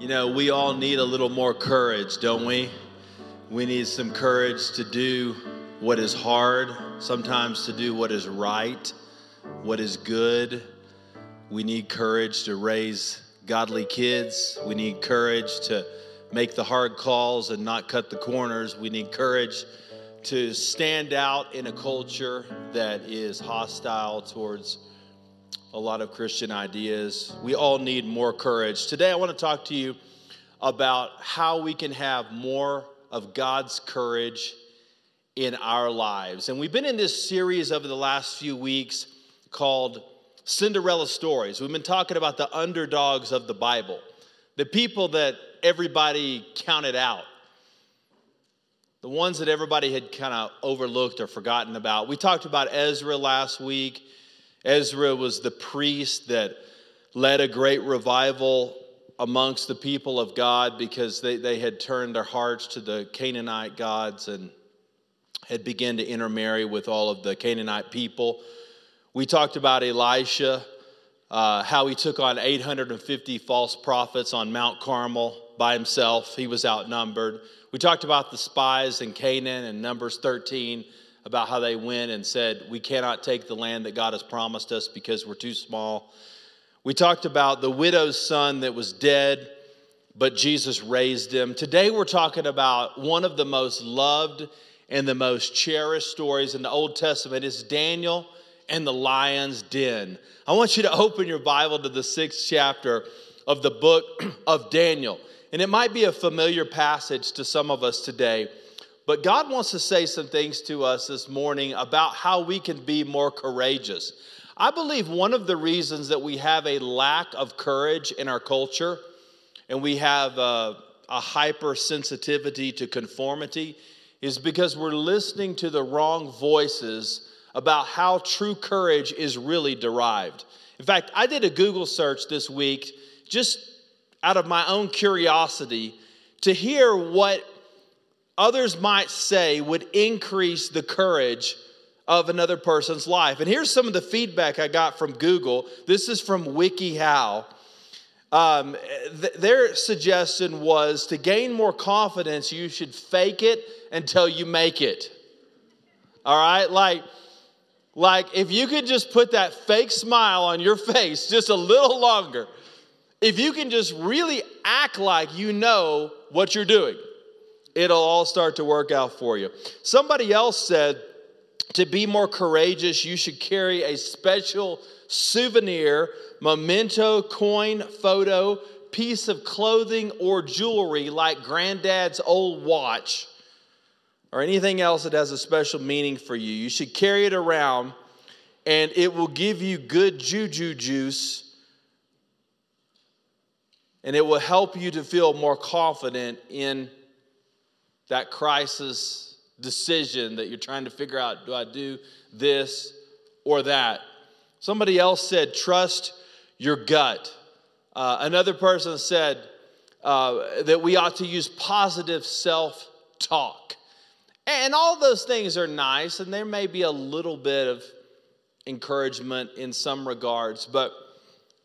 You know, we all need a little more courage, don't we? We need some courage to do what is hard, sometimes to do what is right, what is good. We need courage to raise godly kids. We need courage to make the hard calls and not cut the corners. We need courage to stand out in a culture that is hostile towards a lot of Christian ideas. We all need more courage. Today, I want to talk to you about how we can have more of God's courage in our lives. And we've been in this series over the last few weeks called Cinderella Stories. We've been talking about the underdogs of the Bible, the people that everybody counted out, the ones that everybody had kind of overlooked or forgotten about. We talked about Ezra last week. Ezra was the priest that led a great revival amongst the people of God because they, they had turned their hearts to the Canaanite gods and had begun to intermarry with all of the Canaanite people. We talked about Elisha, uh, how he took on 850 false prophets on Mount Carmel by himself. He was outnumbered. We talked about the spies in Canaan and Numbers 13 about how they went and said, We cannot take the land that God has promised us because we're too small. We talked about the widow's son that was dead, but Jesus raised him. Today we're talking about one of the most loved and the most cherished stories in the Old Testament is Daniel and the lion's den. I want you to open your Bible to the sixth chapter of the book of Daniel. And it might be a familiar passage to some of us today. But God wants to say some things to us this morning about how we can be more courageous. I believe one of the reasons that we have a lack of courage in our culture and we have a, a hypersensitivity to conformity is because we're listening to the wrong voices about how true courage is really derived. In fact, I did a Google search this week just out of my own curiosity to hear what others might say would increase the courage of another person's life. And here's some of the feedback I got from Google. This is from WikiHow. Um, th- their suggestion was to gain more confidence, you should fake it until you make it. All right? Like, like if you could just put that fake smile on your face just a little longer, if you can just really act like you know what you're doing it'll all start to work out for you. Somebody else said to be more courageous, you should carry a special souvenir, memento, coin, photo, piece of clothing, or jewelry like granddad's old watch or anything else that has a special meaning for you. You should carry it around and it will give you good juju juice and it will help you to feel more confident in that crisis decision that you're trying to figure out do I do this or that? Somebody else said, trust your gut. Uh, another person said uh, that we ought to use positive self talk. And all those things are nice, and there may be a little bit of encouragement in some regards, but,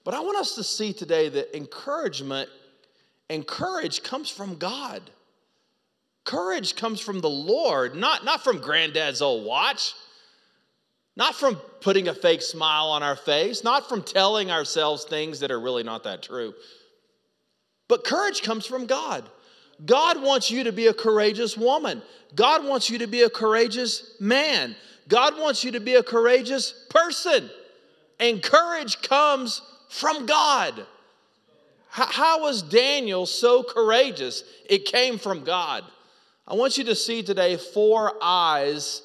but I want us to see today that encouragement and courage comes from God. Courage comes from the Lord, not, not from granddad's old watch, not from putting a fake smile on our face, not from telling ourselves things that are really not that true. But courage comes from God. God wants you to be a courageous woman. God wants you to be a courageous man. God wants you to be a courageous person. And courage comes from God. How was Daniel so courageous? It came from God. I want you to see today four eyes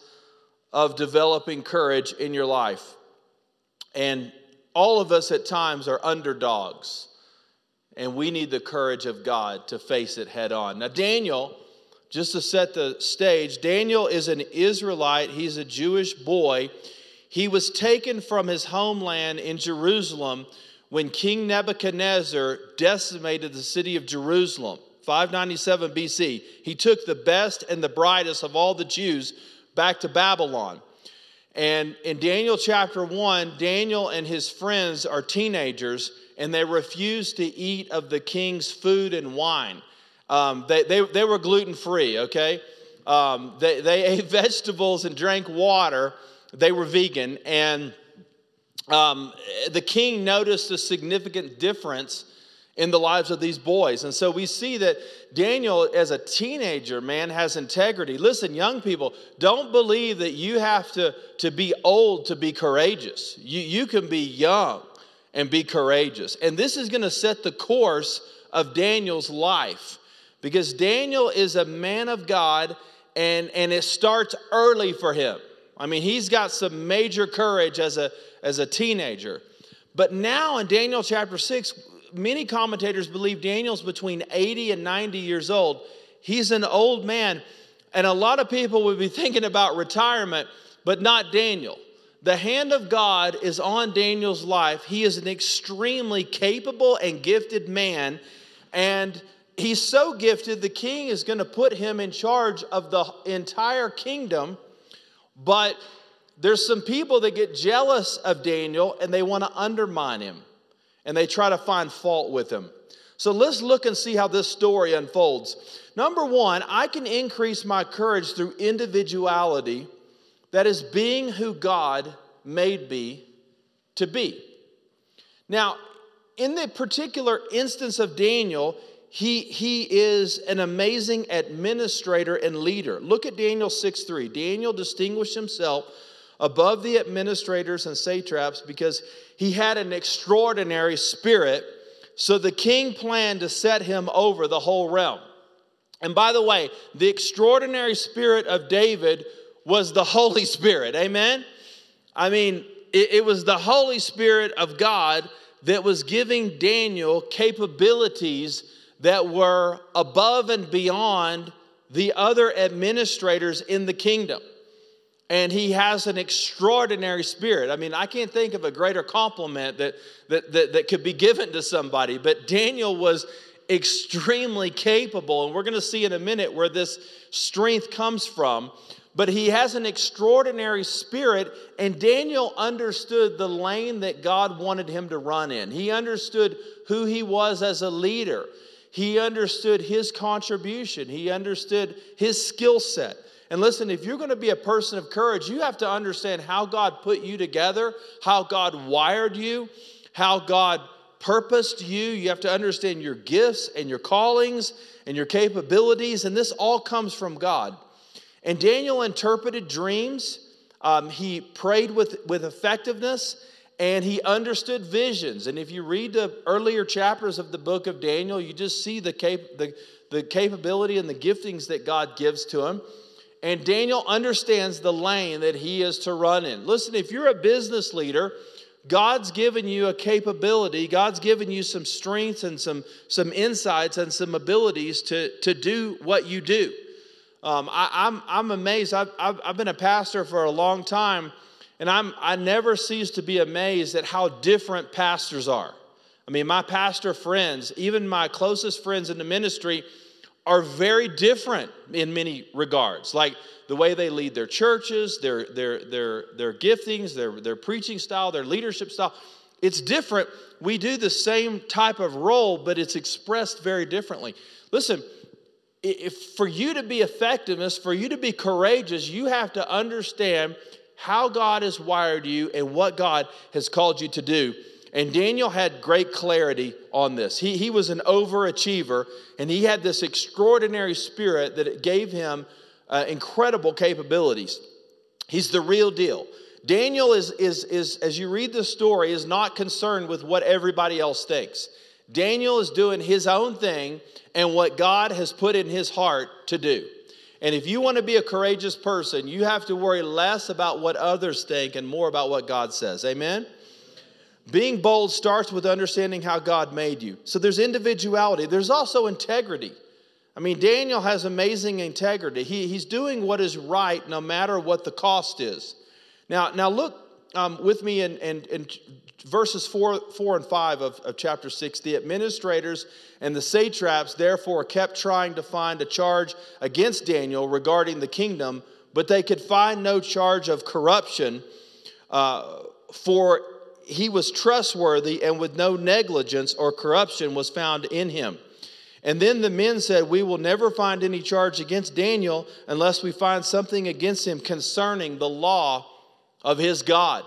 of developing courage in your life. And all of us at times are underdogs, and we need the courage of God to face it head on. Now, Daniel, just to set the stage, Daniel is an Israelite, he's a Jewish boy. He was taken from his homeland in Jerusalem when King Nebuchadnezzar decimated the city of Jerusalem. 597 BC, he took the best and the brightest of all the Jews back to Babylon. And in Daniel chapter 1, Daniel and his friends are teenagers, and they refused to eat of the king's food and wine. Um, they, they, they were gluten free, okay? Um, they, they ate vegetables and drank water. They were vegan. And um, the king noticed a significant difference in the lives of these boys. And so we see that Daniel, as a teenager, man, has integrity. Listen, young people, don't believe that you have to, to be old to be courageous. You, you can be young and be courageous. And this is going to set the course of Daniel's life because Daniel is a man of God and, and it starts early for him. I mean, he's got some major courage as a, as a teenager. But now in Daniel chapter 6, many commentators believe Daniel's between 80 and 90 years old. He's an old man, and a lot of people would be thinking about retirement, but not Daniel. The hand of God is on Daniel's life. He is an extremely capable and gifted man, and he's so gifted, the king is going to put him in charge of the entire kingdom. But there's some people that get jealous of Daniel and they want to undermine him and they try to find fault with him. So let's look and see how this story unfolds. Number one, I can increase my courage through individuality, that is, being who God made me to be. Now, in the particular instance of Daniel, he, he is an amazing administrator and leader. Look at Daniel 6 3. Daniel distinguished himself above the administrators and satraps because he had an extraordinary spirit. So the king planned to set him over the whole realm. And by the way, the extraordinary spirit of David was the Holy Spirit. Amen? I mean, it, it was the Holy Spirit of God that was giving Daniel capabilities that were above and beyond the other administrators in the kingdom and he has an extraordinary spirit. I mean, I can't think of a greater compliment that, that, that, that could be given to somebody, but Daniel was extremely capable, and we're going to see in a minute where this strength comes from. But he has an extraordinary spirit, and Daniel understood the lane that God wanted him to run in. He understood who he was as a leader, he understood his contribution, he understood his skill set. And listen, if you're going to be a person of courage, you have to understand how God put you together, how God wired you, how God purposed you. You have to understand your gifts and your callings and your capabilities. And this all comes from God. And Daniel interpreted dreams, um, he prayed with, with effectiveness, and he understood visions. And if you read the earlier chapters of the book of Daniel, you just see the, cap- the, the capability and the giftings that God gives to him. And Daniel understands the lane that he is to run in. Listen, if you're a business leader, God's given you a capability, God's given you some strengths and some, some insights and some abilities to, to do what you do. Um, I, am I'm, I'm amazed. I've, I've, I've been a pastor for a long time, and I'm, I never cease to be amazed at how different pastors are. I mean, my pastor friends, even my closest friends in the ministry, are very different in many regards. Like the way they lead their churches, their, their, their, their giftings, their, their preaching style, their leadership style. It's different. We do the same type of role, but it's expressed very differently. Listen, if for you to be effectiveness, for you to be courageous, you have to understand how God has wired you and what God has called you to do. And Daniel had great clarity on this. He, he was an overachiever, and he had this extraordinary spirit that gave him uh, incredible capabilities. He's the real deal. Daniel is, is, is, as you read the story, is not concerned with what everybody else thinks. Daniel is doing his own thing and what God has put in his heart to do. And if you want to be a courageous person, you have to worry less about what others think and more about what God says. Amen? Being bold starts with understanding how God made you. So there's individuality, there's also integrity. I mean, Daniel has amazing integrity. He, he's doing what is right no matter what the cost is. Now, now look um, with me in, in, in, verses 4, 4 and 5 of, of chapter 6. The administrators and the satraps therefore kept trying to find a charge against Daniel regarding the kingdom, but they could find no charge of corruption, uh, for he was trustworthy and with no negligence or corruption was found in him. And then the men said, We will never find any charge against Daniel unless we find something against him concerning the law of his God.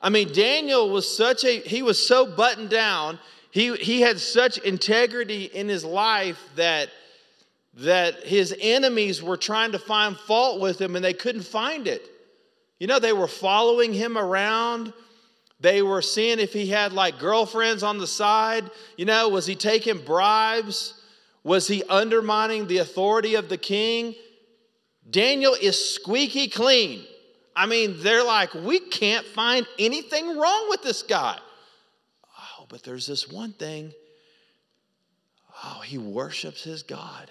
I mean, Daniel was such a, he was so buttoned down, he, he had such integrity in his life that, that his enemies were trying to find fault with him and they couldn't find it. You know, they were following him around. They were seeing if he had like girlfriends on the side. You know, was he taking bribes? Was he undermining the authority of the king? Daniel is squeaky clean. I mean, they're like, we can't find anything wrong with this guy. Oh, but there's this one thing. Oh, he worships his God.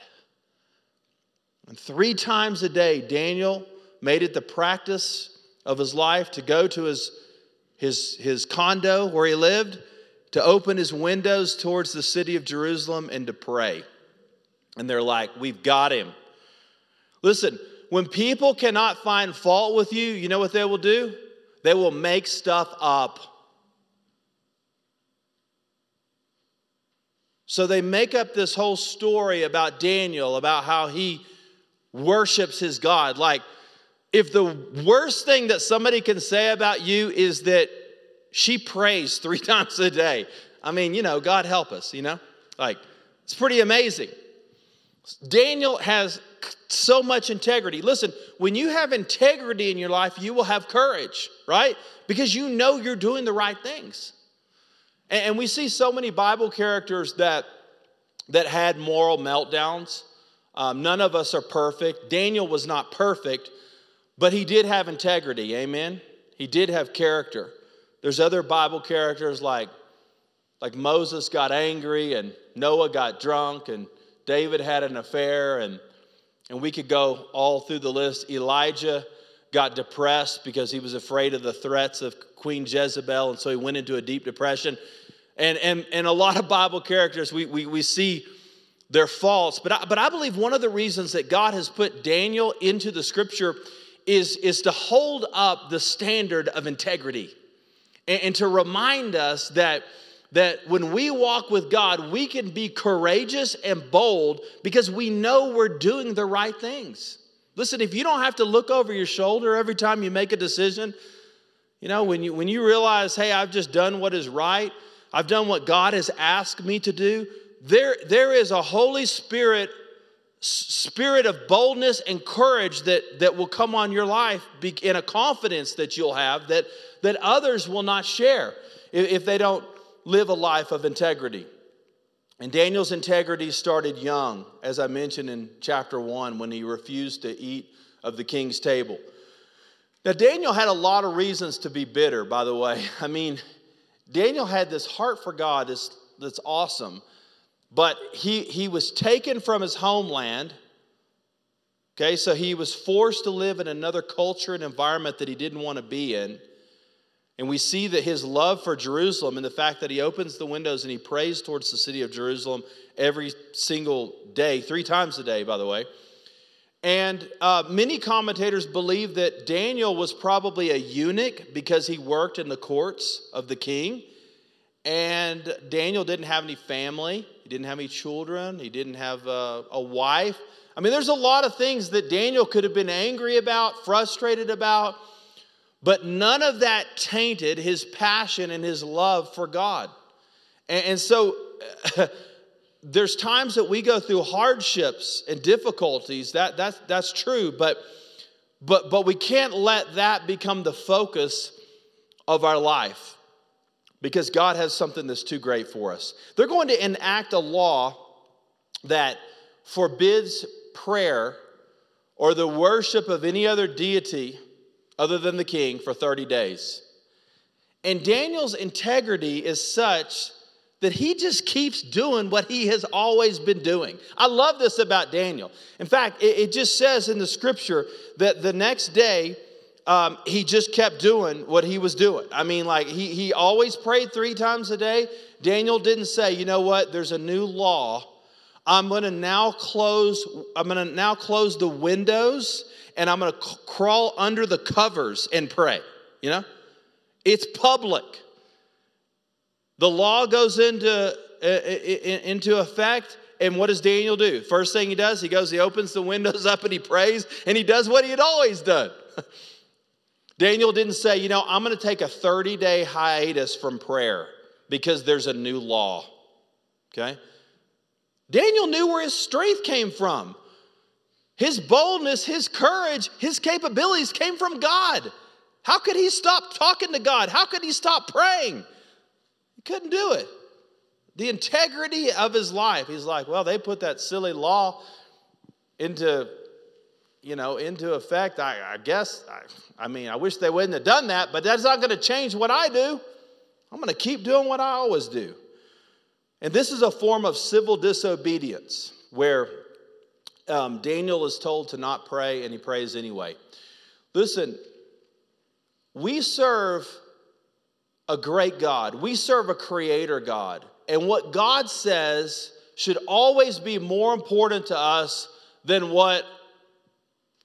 And three times a day, Daniel made it the practice of his life to go to his, his, his condo where he lived, to open his windows towards the city of Jerusalem and to pray. And they're like, We've got him. Listen, when people cannot find fault with you, you know what they will do? They will make stuff up. So they make up this whole story about Daniel, about how he worships his God. Like, if the worst thing that somebody can say about you is that she prays three times a day, I mean, you know, God help us, you know? Like, it's pretty amazing. Daniel has so much integrity. Listen, when you have integrity in your life, you will have courage, right? Because you know you're doing the right things. And we see so many Bible characters that, that had moral meltdowns. Um, none of us are perfect. Daniel was not perfect, but he did have integrity. Amen. He did have character. There's other Bible characters like, like Moses got angry and Noah got drunk and David had an affair and and we could go all through the list. Elijah got depressed because he was afraid of the threats of Queen Jezebel, and so he went into a deep depression. And, and, and a lot of Bible characters, we, we, we see their faults. But I, but I believe one of the reasons that God has put Daniel into the scripture is, is to hold up the standard of integrity and, and to remind us that that when we walk with God, we can be courageous and bold because we know we're doing the right things. Listen, if you don't have to look over your shoulder every time you make a decision, you know, when you, when you realize, hey, I've just done what is right, I've done what God has asked me to do, there, there is a Holy Spirit spirit of boldness and courage that, that will come on your life in a confidence that you'll have that, that others will not share if, if they don't live a life of integrity. And Daniel's integrity started young, as I mentioned in chapter one, when he refused to eat of the king's table. Now, Daniel had a lot of reasons to be bitter, by the way. I mean, Daniel had this heart for God that's, that's awesome, but he, he was taken from his homeland. Okay, so he was forced to live in another culture and environment that he didn't want to be in. And we see that his love for Jerusalem and the fact that he opens the windows and he prays towards the city of Jerusalem every single day, three times a day, by the way. And uh, many commentators believe that Daniel was probably a eunuch because he worked in the courts of the king. And Daniel didn't have any family, he didn't have any children, he didn't have a, a wife. I mean, there's a lot of things that Daniel could have been angry about, frustrated about. But none of that tainted his passion and his love for God. And, and so there's times that we go through hardships and difficulties. That, that's, that's true. But, but, but we can't let that become the focus of our life because God has something that's too great for us. They're going to enact a law that forbids prayer or the worship of any other deity other than the king for 30 days. And Daniel's integrity is such that he just keeps doing what he has always been doing. I love this about Daniel. In fact, it, it just says in the scripture that the next day, um, he just kept doing what he was doing. I mean, like, he, he always prayed three times a day. Daniel didn't say, you know what, there's a new law. I'm going to now close, I'm going to now close the windows and I'm going to c- crawl under the covers and pray. You know, it's public. The law goes into, into effect, and what does Daniel do? First thing he does, he goes, he opens the windows up and he prays, and he does what he had always done. Daniel didn't say, you know, I'm going to take a 30 day hiatus from prayer because there's a new law. Okay? Daniel knew where his strength came from. His boldness, his courage, his capabilities came from God. How could he stop talking to God? How could he stop praying? He couldn't do it. The integrity of his life. He's like, well, they put that silly law into, you know, into effect. I, I guess, I, I mean, I wish they wouldn't have done that, but that's not going to change what I do. I'm going to keep doing what I always do. And this is a form of civil disobedience where um, Daniel is told to not pray and he prays anyway. Listen, we serve a great God, we serve a creator God. And what God says should always be more important to us than what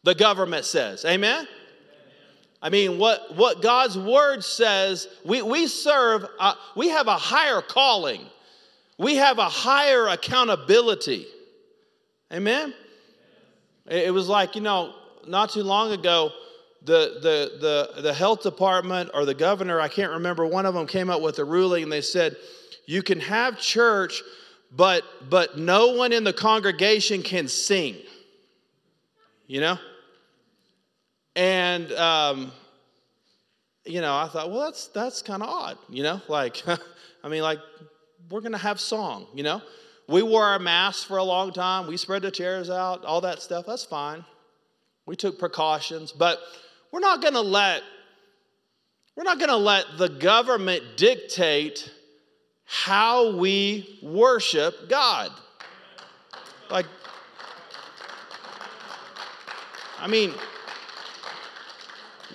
the government says. Amen? I mean, what, what God's word says, we, we serve, uh, we have a higher calling, we have a higher accountability. Amen? It was like, you know, not too long ago, the, the, the, the health department or the governor, I can't remember, one of them came up with a ruling and they said, you can have church, but, but no one in the congregation can sing. You know? And, um, you know, I thought, well, that's, that's kind of odd, you know? Like, I mean, like, we're going to have song, you know? We wore our masks for a long time. We spread the chairs out, all that stuff. That's fine. We took precautions, but we're not going to let we're not going to let the government dictate how we worship God. Like I mean,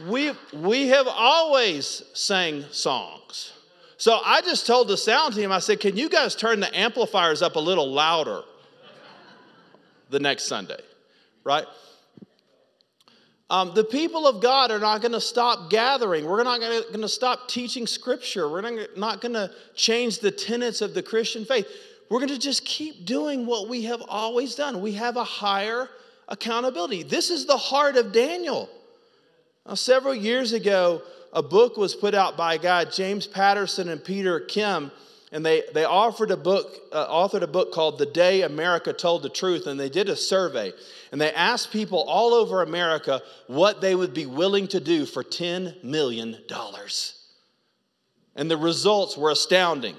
we we have always sang songs. So I just told the sound team, I said, can you guys turn the amplifiers up a little louder the next Sunday, right? Um, the people of God are not going to stop gathering. We're not going to stop teaching scripture. We're not going to change the tenets of the Christian faith. We're going to just keep doing what we have always done. We have a higher accountability. This is the heart of Daniel. Now, several years ago, a book was put out by a guy, James Patterson and Peter Kim, and they, they offered a book, uh, authored a book called The Day America Told the Truth, and they did a survey. And they asked people all over America what they would be willing to do for $10 million. And the results were astounding.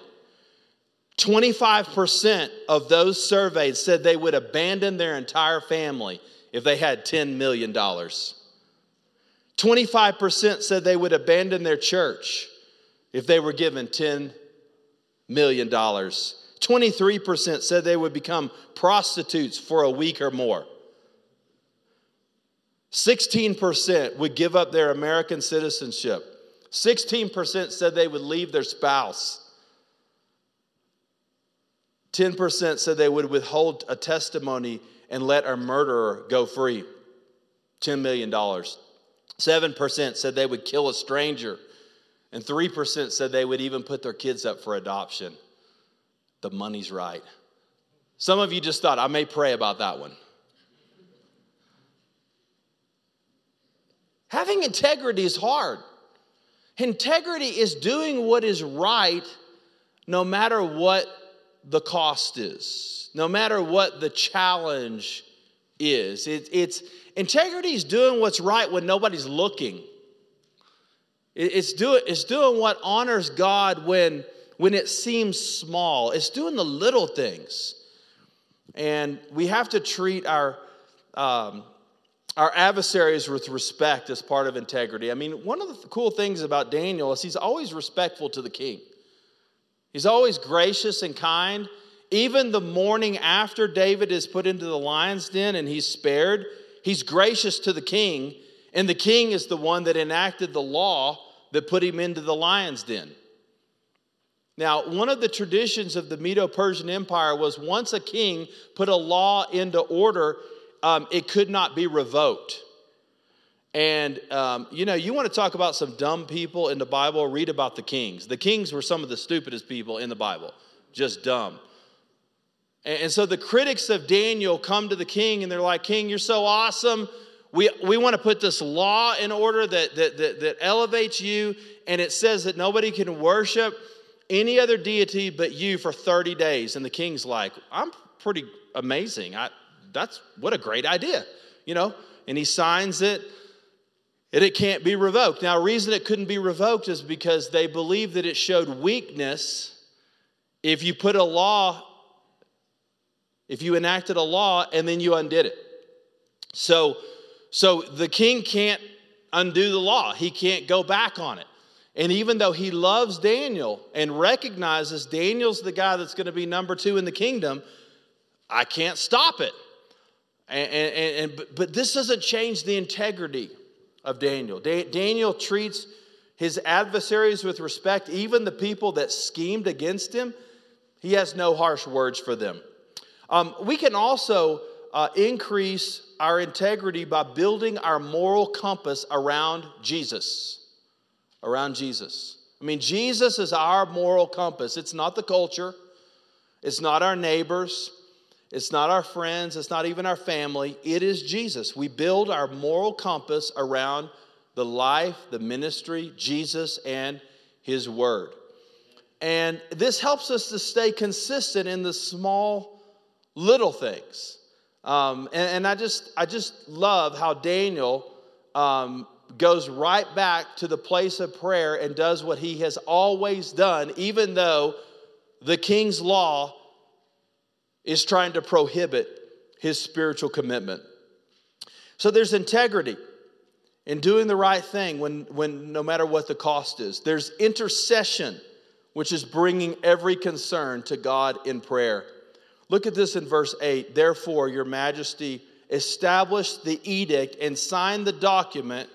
25% of those surveyed said they would abandon their entire family if they had $10 million. 25% said they would abandon their church if they were given $10 million. 23% said they would become prostitutes for a week or more. 16% would give up their American citizenship. 16% said they would leave their spouse. 10% said they would withhold a testimony and let a murderer go free. $10 million. 7% said they would kill a stranger, and 3% said they would even put their kids up for adoption. The money's right. Some of you just thought, I may pray about that one. Having integrity is hard. Integrity is doing what is right no matter what the cost is, no matter what the challenge is. It, it's integrity is doing what's right when nobody's looking. It, it's, doing, it's doing what honors God when, when it seems small. It's doing the little things. And we have to treat our, um, our adversaries with respect as part of integrity. I mean, one of the cool things about Daniel is he's always respectful to the king. He's always gracious and kind. Even the morning after David is put into the lion's den and he's spared, he's gracious to the king, and the king is the one that enacted the law that put him into the lion's den. Now, one of the traditions of the Medo Persian Empire was once a king put a law into order, um, it could not be revoked. And, um, you know, you want to talk about some dumb people in the Bible, read about the kings. The kings were some of the stupidest people in the Bible, just dumb. And, so the critics of Daniel come to the king and they're like, King, you're so awesome. We, we want to put this law in order that, that, that, that elevates you. And it says that nobody can worship any other deity but you for 30 days. And the king's like, I'm pretty amazing. I, that's what a great idea, you know? And he signs it and it can't be revoked. Now, reason it couldn't be revoked is because they believe that it showed weakness if you put a law, if you enacted a law and then you undid it. So, so the king can't undo the law, he can't go back on it. And even though he loves Daniel and recognizes Daniel's the guy that's going to be number two in the kingdom, I can't stop it. And, and, and, but this doesn't change the integrity of Daniel. Da- Daniel treats his adversaries with respect, even the people that schemed against him. He has no harsh words for them. Um, we can also uh, increase our integrity by building our moral compass around Jesus. Around Jesus. I mean, Jesus is our moral compass. It's not the culture, it's not our neighbors, it's not our friends, it's not even our family. It is Jesus. We build our moral compass around the life, the ministry, Jesus, and His Word. And this helps us to stay consistent in the small, little things. Um, and, and, I just, I just love how Daniel um, goes right back to the place of prayer and does what he has always done, even though the king's law is trying to prohibit his spiritual commitment. So there's integrity in doing the right thing when, when no matter what the cost is. There's intercession, which is bringing every concern to God in prayer. Look at this in verse 8. Therefore, your majesty established the edict and signed the document.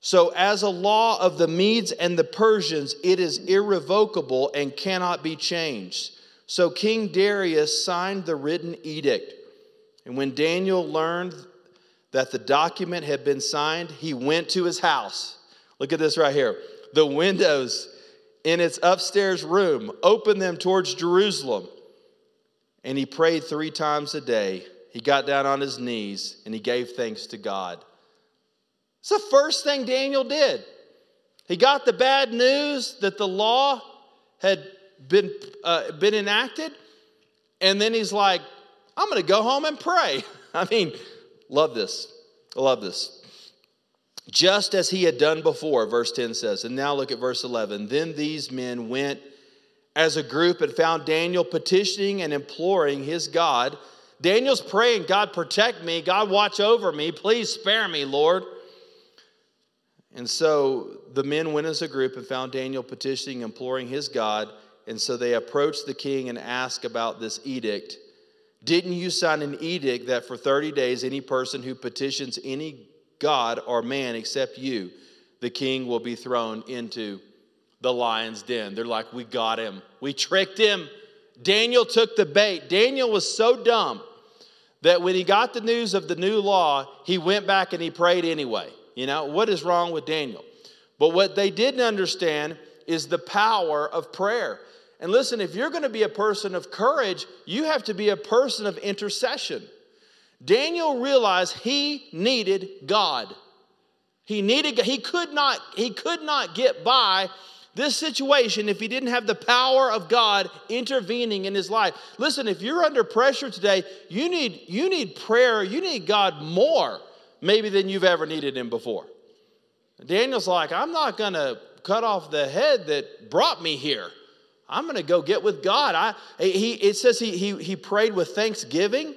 So, as a law of the Medes and the Persians, it is irrevocable and cannot be changed. So King Darius signed the written edict. And when Daniel learned that the document had been signed, he went to his house. Look at this right here. The windows in its upstairs room opened them towards Jerusalem. And he prayed three times a day. He got down on his knees and he gave thanks to God. It's the first thing Daniel did. He got the bad news that the law had been, uh, been enacted. And then he's like, I'm going to go home and pray. I mean, love this. I love this. Just as he had done before, verse 10 says. And now look at verse 11. Then these men went as a group and found Daniel petitioning and imploring his God. Daniel's praying, God, protect me. God, watch over me. Please spare me, Lord. And so the men went as a group and found Daniel petitioning, imploring his God. And so they approached the king and asked about this edict. Didn't you sign an edict that for 30 days any person who petitions any god or man except you, the king will be thrown into the lion's den? They're like, We got him. We tricked him. Daniel took the bait. Daniel was so dumb that when he got the news of the new law, he went back and he prayed anyway. You know, what is wrong with Daniel? But what they didn't understand is the power of prayer. And listen, if you're going to be a person of courage, you have to be a person of intercession. Daniel realized he needed God. He needed he could not he could not get by this situation if he didn't have the power of God intervening in his life. Listen, if you're under pressure today, you need you need prayer, you need God more maybe than you've ever needed him before. Daniel's like, I'm not going to cut off the head that brought me here. I'm going to go get with God. I, he, it says he, he, he prayed with thanksgiving.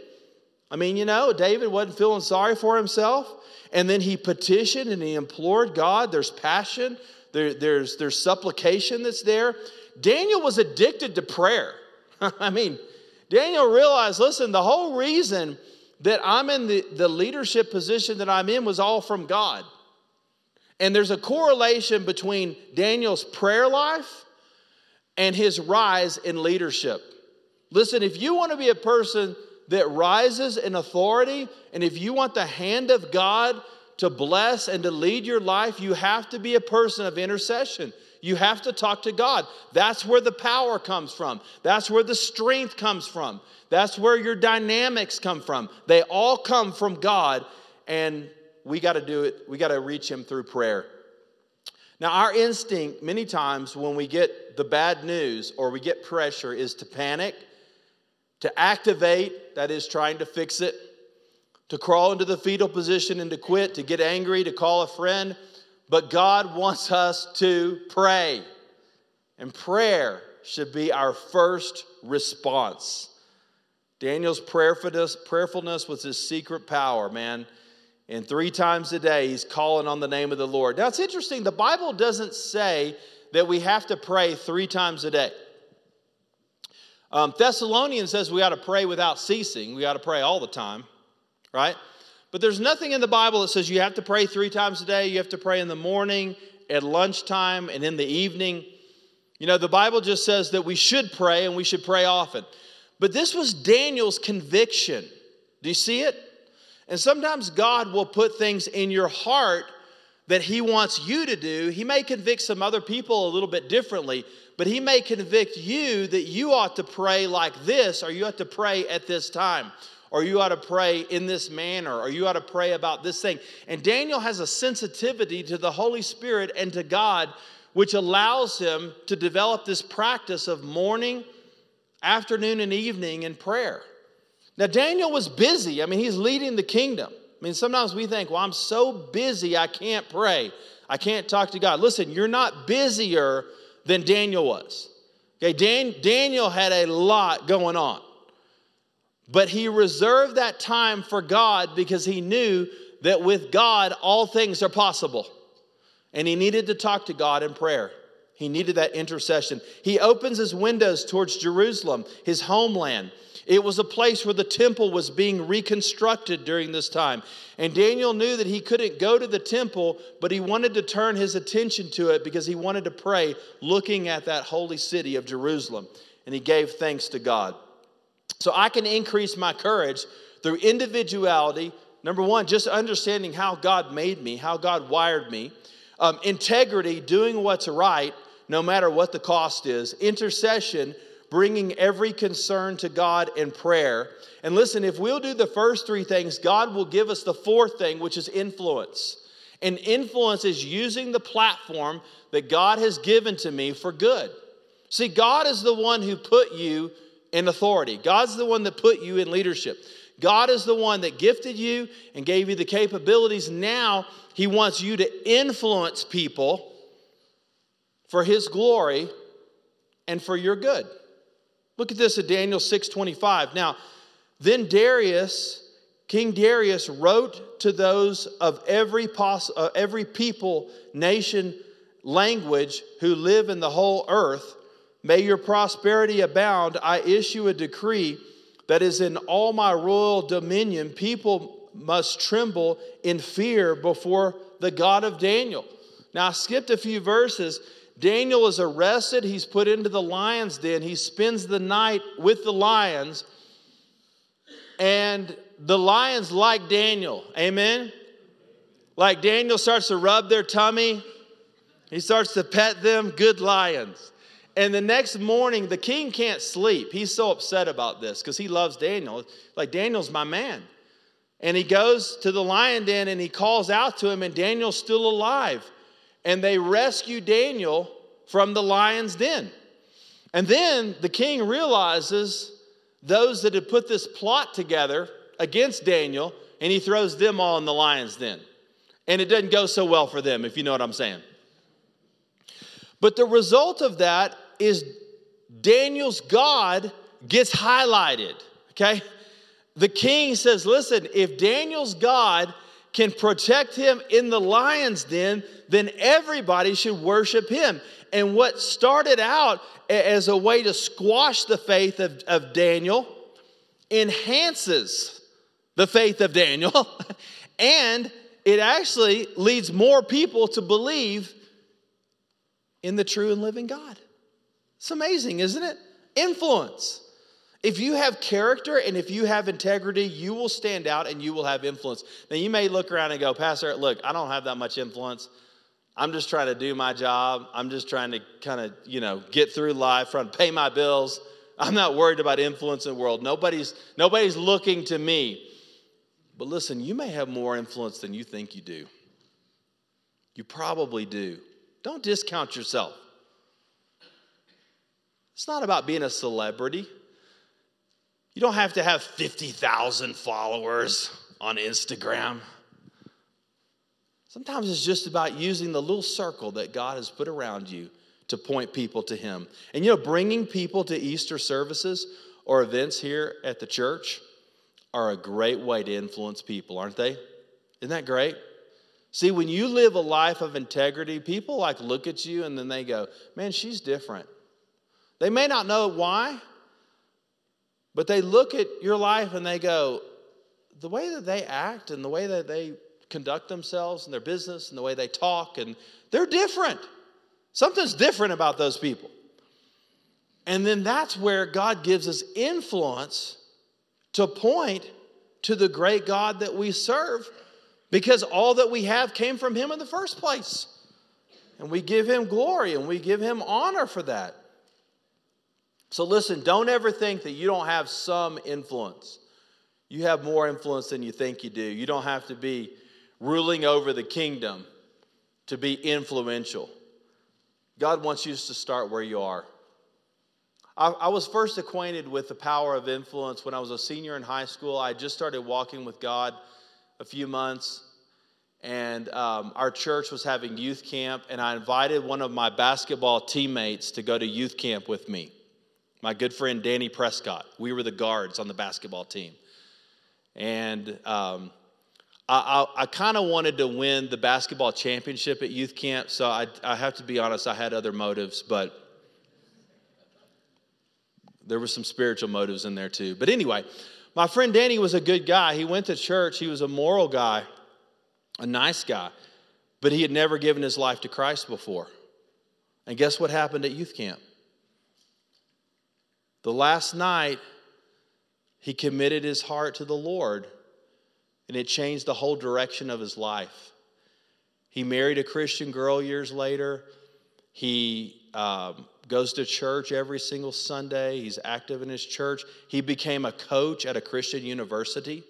I mean, you know, David wasn't feeling sorry for himself. And then he petitioned and he implored God. There's passion, there, there's, there's supplication that's there. Daniel was addicted to prayer. I mean, Daniel realized listen, the whole reason that I'm in the, the leadership position that I'm in was all from God. And there's a correlation between Daniel's prayer life and his rise in leadership. Listen, if you want to be a person that rises in authority, and if you want the hand of God to bless and to lead your life, you have to be a person of intercession. You have to talk to God. That's where the power comes from. That's where the strength comes from. That's where your dynamics come from. They all come from God, and we got to do it. We got to reach Him through prayer. Now, our instinct, many times when we get the bad news or we get pressure, is to panic, to activate, that is, trying to fix it, to crawl into the fetal position and to quit, to get angry, to call a friend. But God wants us to pray. And prayer should be our first response. Daniel's prayerfulness, was his secret power, man. And three times a day, he's calling on the name of the Lord. Now, it's interesting, the Bible doesn't say that we have to pray three times a day. Um, Thessalonians says we got to pray without ceasing, we got to pray all the time, right? But there's nothing in the Bible that says you have to pray three times a day. You have to pray in the morning, at lunchtime, and in the evening. You know, the Bible just says that we should pray and we should pray often. But this was Daniel's conviction. Do you see it? And sometimes God will put things in your heart that He wants you to do. He may convict some other people a little bit differently, but He may convict you that you ought to pray like this, or you ought to pray at this time or you ought to pray in this manner, or you ought to pray about this thing. And Daniel has a sensitivity to the Holy Spirit and to God, which allows him to develop this practice of morning, afternoon, and evening in prayer. Now, Daniel was busy. I mean, he's leading the kingdom. I mean, sometimes we think, well, I'm so busy, I can't pray. I can't talk to God. Listen, you're not busier than Daniel was. Okay, Dan, Daniel had a lot going on. But he reserved that time for God because he knew that with God, all things are possible. And he needed to talk to God in prayer. He needed that intercession. He opens his windows towards Jerusalem, his homeland. It was a place where the temple was being reconstructed during this time. And Daniel knew that he couldn't go to the temple, but he wanted to turn his attention to it because he wanted to pray looking at that holy city of Jerusalem. And he gave thanks to God. So I can increase my courage through individuality. Number one, just understanding how God made me, how God wired me. Um, integrity, doing what's right, no matter what the cost is. Intercession, bringing every concern to God in prayer. And listen, if we'll do the first three things, God will give us the fourth thing, which is influence. And influence is using the platform that God has given to me for good. See, God is the one who put you in authority. God's the one that put you in leadership. God is the one that gifted you and gave you the capabilities. Now, He wants you to influence people for His glory and for your good. Look at this at Daniel 6:25. Now, then Darius, King Darius wrote to those of every poss- uh, every people, nation, language who live in the whole earth May your prosperity abound. I issue a decree that is in all my royal dominion. People must tremble in fear before the God of Daniel. Now, I skipped a few verses. Daniel is arrested. He's put into the lion's den. He spends the night with the lions. And the lions like Daniel. Amen? Like Daniel starts to rub their tummy, he starts to pet them. Good lions. And the next morning, the king can't sleep. He's so upset about this because he loves Daniel. Like, Daniel's my man. And he goes to the lion den and he calls out to him, and Daniel's still alive. And they rescue Daniel from the lion's den. And then the king realizes those that had put this plot together against Daniel, and he throws them all in the lion's den. And it doesn't go so well for them, if you know what I'm saying. But the result of that is Daniel's God gets highlighted, okay? The king says, listen, if Daniel's God can protect him in the lion's den, then everybody should worship him. And what started out as a way to squash the faith of, of Daniel enhances the faith of Daniel, and it actually leads more people to believe in the true and living God. It's amazing, isn't it? Influence. if you have character and if you have integrity, you will stand out and you will have influence. Now, you may look around and go, Pastor, look, I don't have that much influence. I'm just trying to do my job. I'm just trying to kind of, you know, get through life, trying to pay my bills. I'm not worried about influence in the world. Nobody's, nobody's looking to me. But listen, you may have more influence than you think you do. You probably do. Don't discount yourself. It's not about being a celebrity. You don't have to have 50,000 followers on Instagram. Sometimes it's just about using the little circle that God has put around you to point people to Him. And you know, bringing people to Easter services or events here at the church are a great way to influence people, aren't they? Isn't that great? See, when you live a life of integrity, people like look at you and then they go, man, she's different. They may not know why, but they look at your life and they go, the way that they act and the way that they conduct themselves and their business and the way they talk, and they're different. Something's different about those people. And then that's where God gives us influence to point to the great God that we serve because all that we have came from Him in the first place. And we give Him glory and we give Him honor for that. So listen, don't ever think that you don't have some influence. You have more influence than you think you do. You don't have to be ruling over the kingdom to be influential. God wants you to start where you are. I, I, was first acquainted with the power of influence when I was a senior in high school. I just started walking with God a few months, and um, our church was having youth camp, and I invited one of my basketball teammates to go to youth camp with me my good friend Danny Prescott. We were the guards on the basketball team. And um, I, I, I kind of wanted to win the basketball championship at youth camp, so I, I have to be honest, I had other motives, but there were some spiritual motives in there too. But anyway, my friend Danny was a good guy. He went to church, he was a moral guy, a nice guy, but he had never given his life to Christ before. And guess what happened at youth camp? The last night, he committed his heart to the Lord, and it changed the whole direction of his life. He married a Christian girl years later. He um, goes to church every single Sunday. He's active in his church. He became a coach at a Christian university.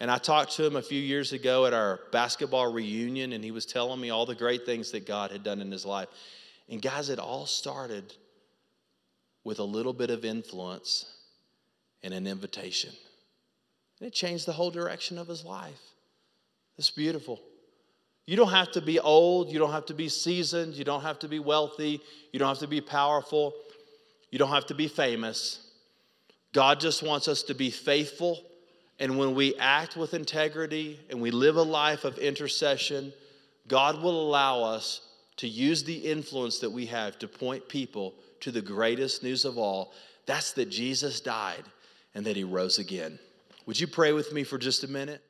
And I talked to him a few years ago at our basketball reunion, and he was telling me all the great things that God had done in his life. And guys, it all started with a little bit of influence and an invitation. And it changed the whole direction of his life. It's beautiful. You don't have to be old, you don't have to be seasoned, you don't have to be wealthy, you don't have to be powerful, you don't have to be famous. God just wants us to be faithful. And when we act with integrity and we live a life of intercession, God will allow us to use the influence that we have to point people to the greatest news of all that's that Jesus died and that he rose again. Would you pray with me for just a minute?